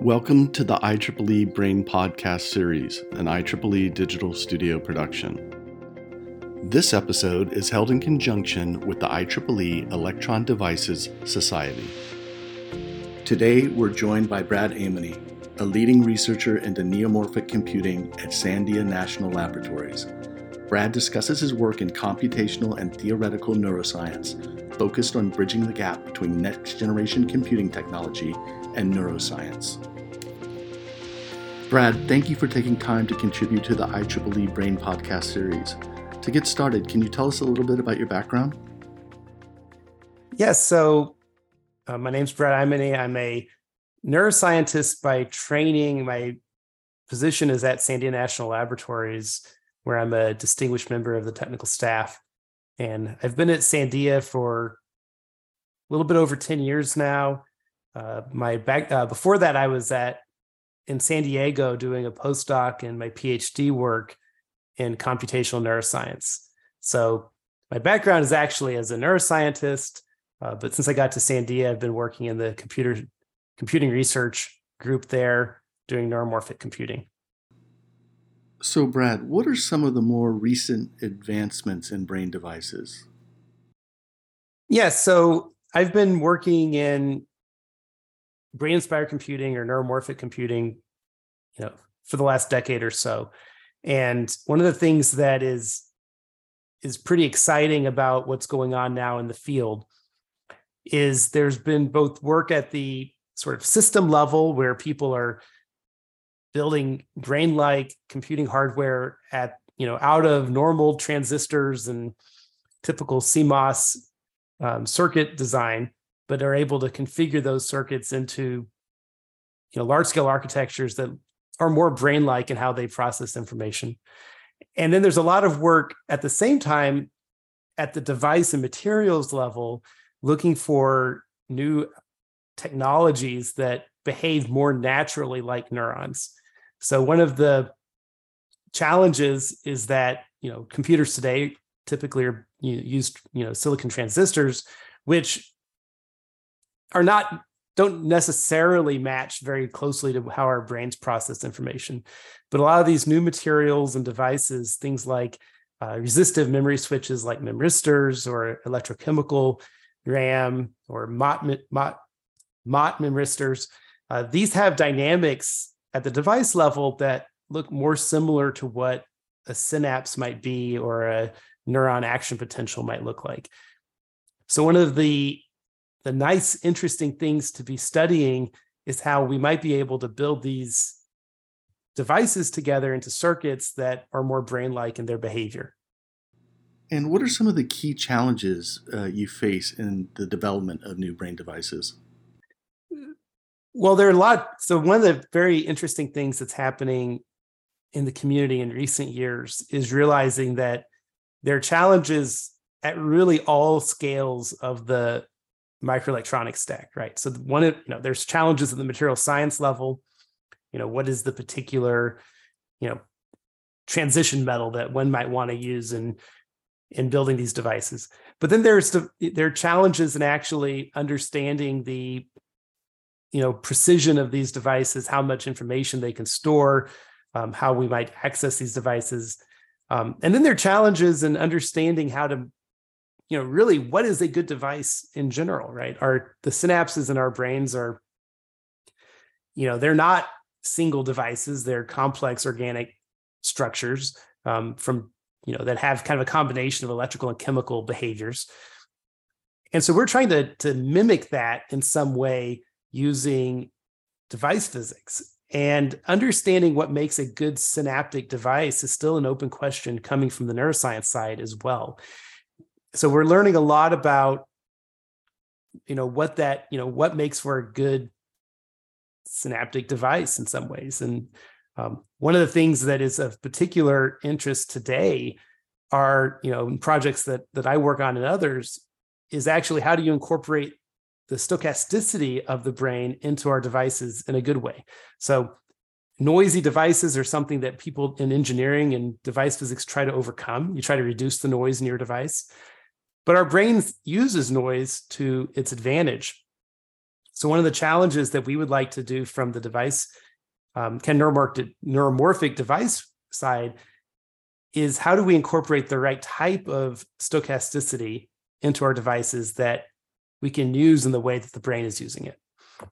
Welcome to the IEEE Brain Podcast Series, an IEEE digital studio production. This episode is held in conjunction with the IEEE Electron Devices Society. Today, we're joined by Brad Aimone, a leading researcher into neuromorphic computing at Sandia National Laboratories. Brad discusses his work in computational and theoretical neuroscience, focused on bridging the gap between next generation computing technology and neuroscience. Brad, thank you for taking time to contribute to the IEEE Brain podcast series. To get started, can you tell us a little bit about your background? Yes. So, uh, my name's Brad Aimone. I'm a neuroscientist by training. My position is at Sandia National Laboratories, where I'm a distinguished member of the technical staff. And I've been at Sandia for a little bit over 10 years now. Uh, my back uh, before that, I was at in San Diego doing a postdoc and my PhD work in computational neuroscience. So my background is actually as a neuroscientist, uh, but since I got to Sandia, I've been working in the computer computing research group there doing neuromorphic computing. So, Brad, what are some of the more recent advancements in brain devices? Yes, yeah, so I've been working in brain inspired computing or neuromorphic computing, you know, for the last decade or so. And one of the things that is is pretty exciting about what's going on now in the field is there's been both work at the sort of system level where people are building brain like computing hardware at you know out of normal transistors and typical CMOS um, circuit design but are able to configure those circuits into you know large scale architectures that are more brain like in how they process information. And then there's a lot of work at the same time at the device and materials level looking for new technologies that behave more naturally like neurons. So one of the challenges is that you know computers today typically are used you know silicon transistors which are not don't necessarily match very closely to how our brains process information. But a lot of these new materials and devices, things like uh, resistive memory switches like memristors or electrochemical RAM or Mott, Mott, Mott memristors, uh, these have dynamics at the device level that look more similar to what a synapse might be or a neuron action potential might look like. So one of the the nice, interesting things to be studying is how we might be able to build these devices together into circuits that are more brain like in their behavior. And what are some of the key challenges uh, you face in the development of new brain devices? Well, there are a lot. So, one of the very interesting things that's happening in the community in recent years is realizing that there are challenges at really all scales of the microelectronics stack, right? So one of you know, there's challenges at the material science level. You know, what is the particular, you know, transition metal that one might want to use in in building these devices? But then there's the, there are challenges in actually understanding the you know precision of these devices, how much information they can store, um, how we might access these devices. Um, and then there are challenges in understanding how to you know really what is a good device in general right? Our the synapses in our brains are you know they're not single devices they're complex organic structures um, from you know that have kind of a combination of electrical and chemical behaviors. And so we're trying to to mimic that in some way using device physics. And understanding what makes a good synaptic device is still an open question coming from the neuroscience side as well so we're learning a lot about you know what that you know what makes for a good synaptic device in some ways. And um, one of the things that is of particular interest today are you know projects that that i work on and others is actually how do you incorporate the stochasticity of the brain into our devices in a good way. So noisy devices are something that people in engineering and device physics try to overcome. You try to reduce the noise in your device but our brain uses noise to its advantage. So one of the challenges that we would like to do from the device, um, neuromorphic, neuromorphic device side, is how do we incorporate the right type of stochasticity into our devices that we can use in the way that the brain is using it.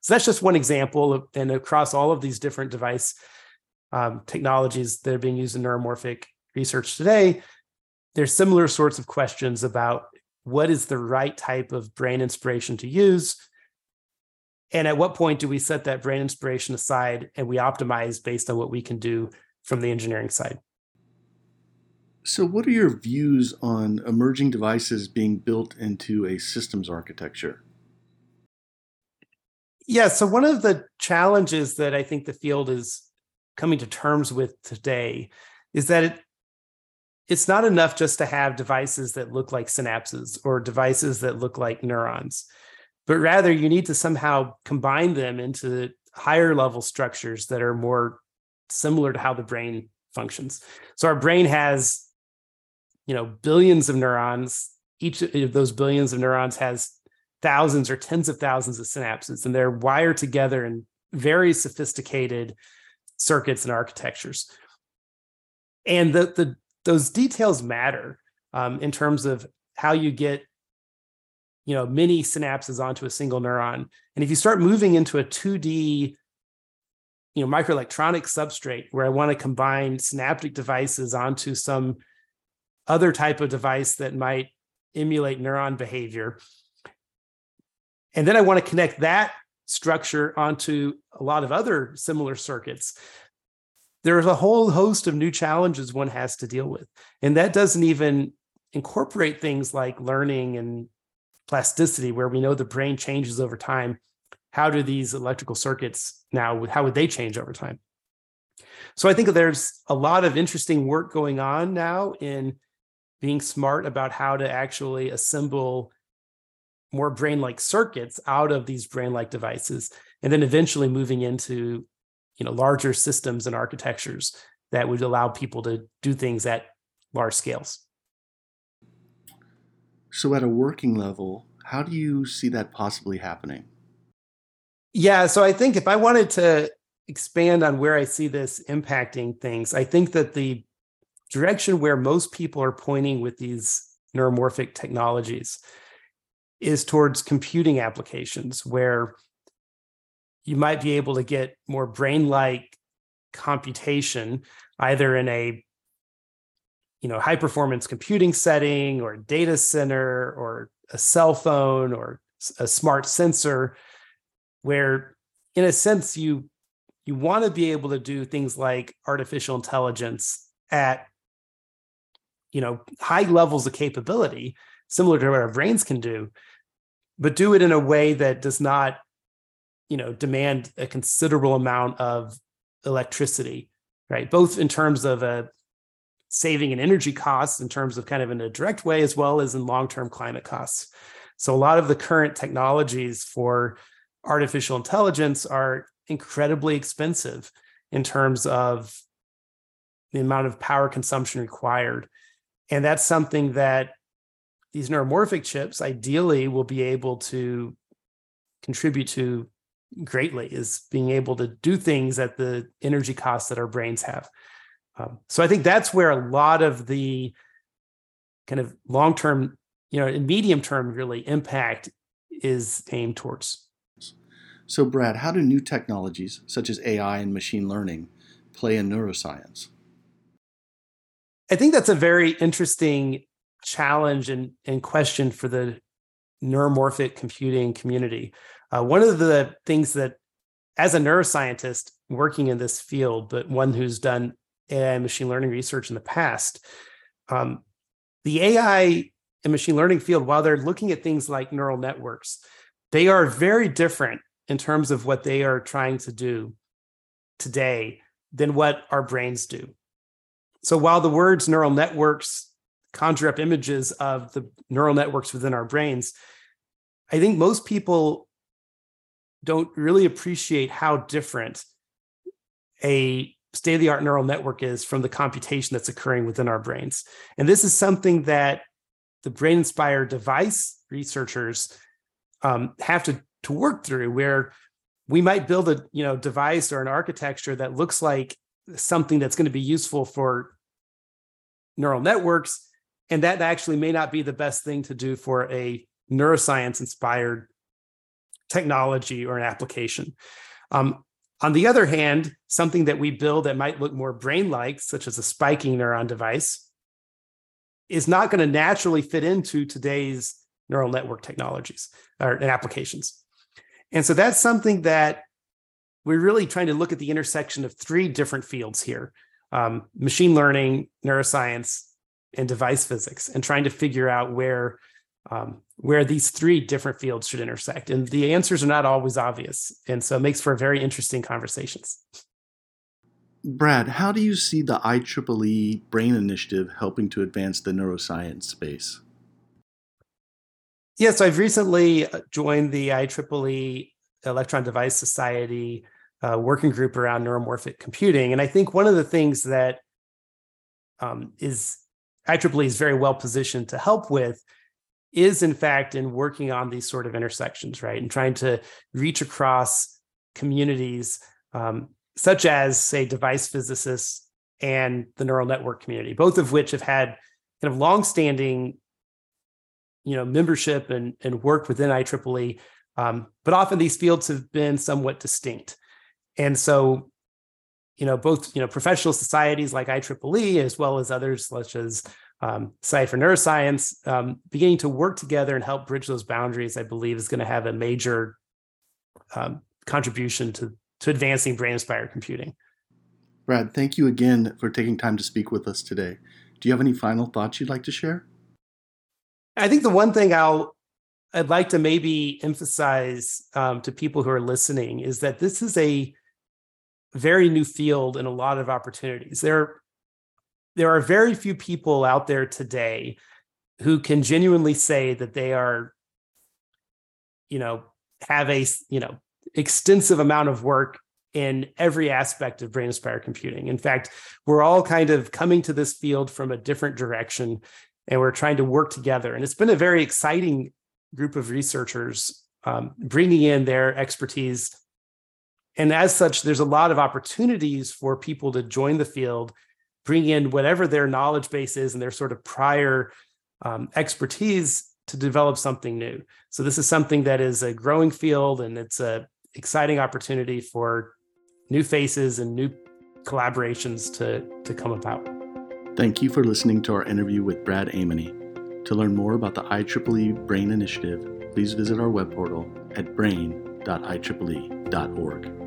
So that's just one example, of, and across all of these different device um, technologies that are being used in neuromorphic research today, there's similar sorts of questions about what is the right type of brain inspiration to use? And at what point do we set that brain inspiration aside and we optimize based on what we can do from the engineering side? So what are your views on emerging devices being built into a systems architecture? Yeah so one of the challenges that i think the field is coming to terms with today is that it, it's not enough just to have devices that look like synapses or devices that look like neurons, but rather you need to somehow combine them into higher level structures that are more similar to how the brain functions. So our brain has, you know, billions of neurons. Each of those billions of neurons has thousands or tens of thousands of synapses, and they're wired together in very sophisticated circuits and architectures. And the the those details matter um, in terms of how you get you know many synapses onto a single neuron. And if you start moving into a 2d you know microelectronic substrate where i want to combine synaptic devices onto some other type of device that might emulate neuron behavior and then i want to connect that structure onto a lot of other similar circuits there's a whole host of new challenges one has to deal with. And that doesn't even incorporate things like learning and plasticity, where we know the brain changes over time. How do these electrical circuits now, how would they change over time? So I think there's a lot of interesting work going on now in being smart about how to actually assemble more brain like circuits out of these brain like devices, and then eventually moving into you know larger systems and architectures that would allow people to do things at large scales. So at a working level how do you see that possibly happening? Yeah so i think if i wanted to expand on where i see this impacting things i think that the direction where most people are pointing with these neuromorphic technologies is towards computing applications where you might be able to get more brain like computation either in a you know high performance computing setting or data center or a cell phone or a smart sensor where in a sense you you want to be able to do things like artificial intelligence at you know high levels of capability similar to what our brains can do but do it in a way that does not you know demand a considerable amount of electricity right? Both in terms of a saving in energy costs in terms of kind of in a direct way as well as in long-term climate costs. So a lot of the current technologies for artificial intelligence are incredibly expensive in terms of the amount of power consumption required. And that's something that these neuromorphic chips ideally will be able to contribute to greatly is being able to do things at the energy costs that our brains have. Um, so I think that's where a lot of the kind of long term, you know, and medium term really impact is aimed towards. So, Brad, how do new technologies such as AI and machine learning play in neuroscience? I think that's a very interesting challenge and, and question for the neuromorphic computing community. Uh, one of the things that, as a neuroscientist working in this field, but one who's done AI and machine learning research in the past, um, the AI and machine learning field, while they're looking at things like neural networks, they are very different in terms of what they are trying to do today than what our brains do. So while the words neural networks conjure up images of the neural networks within our brains, I think most people don't really appreciate how different a state of the art neural network is from the computation that's occurring within our brains. And this is something that the brain inspired device researchers um, have to to work through where we might build a you know device or an architecture that looks like something that's going to be useful for neural networks and that actually may not be the best thing to do for a neuroscience inspired technology or an application um, on the other hand something that we build that might look more brain like such as a spiking neuron device is not going to naturally fit into today's neural network technologies or applications and so that's something that we're really trying to look at the intersection of three different fields here um, machine learning, neuroscience, and device physics, and trying to figure out where. Um, where these three different fields should intersect. And the answers are not always obvious. And so it makes for very interesting conversations. Brad, how do you see the IEEE Brain Initiative helping to advance the neuroscience space? Yeah, so I've recently uh, joined the IEEE Electron Device Society uh, working group around neuromorphic computing, and I think one of the things that um, is IEEE is very well positioned to help with is, in fact, in working on these sort of intersections, right, and trying to reach across communities um, such as, say, device physicists and the neural network community, both of which have had kind of longstanding you know membership and and work within IEEE, um, but often these fields have been somewhat distinct, and so you know both you know professional societies like IEEE as well as others such as um, Society for Neuroscience um, beginning to work together and help bridge those boundaries. I believe is going to have a major um, contribution to to advancing brain inspired computing. Brad, thank you again for taking time to speak with us today. Do you have any final thoughts you'd like to share? I think the one thing I'll I'd like to maybe emphasize um, to people who are listening is that this is a very new field and a lot of opportunities. There, there are very few people out there today who can genuinely say that they are, you know, have a you know extensive amount of work in every aspect of brain inspired computing. In fact, we're all kind of coming to this field from a different direction and we're trying to work together. And it's been a very exciting group of researchers um, bringing in their expertise. And as such, there's a lot of opportunities for people to join the field, bring in whatever their knowledge base is and their sort of prior um, expertise to develop something new. So this is something that is a growing field, and it's a exciting opportunity for new faces and new collaborations to to come about. Thank you for listening to our interview with Brad Aimone. To learn more about the IEEE Brain Initiative, please visit our web portal at brain.ieee.org.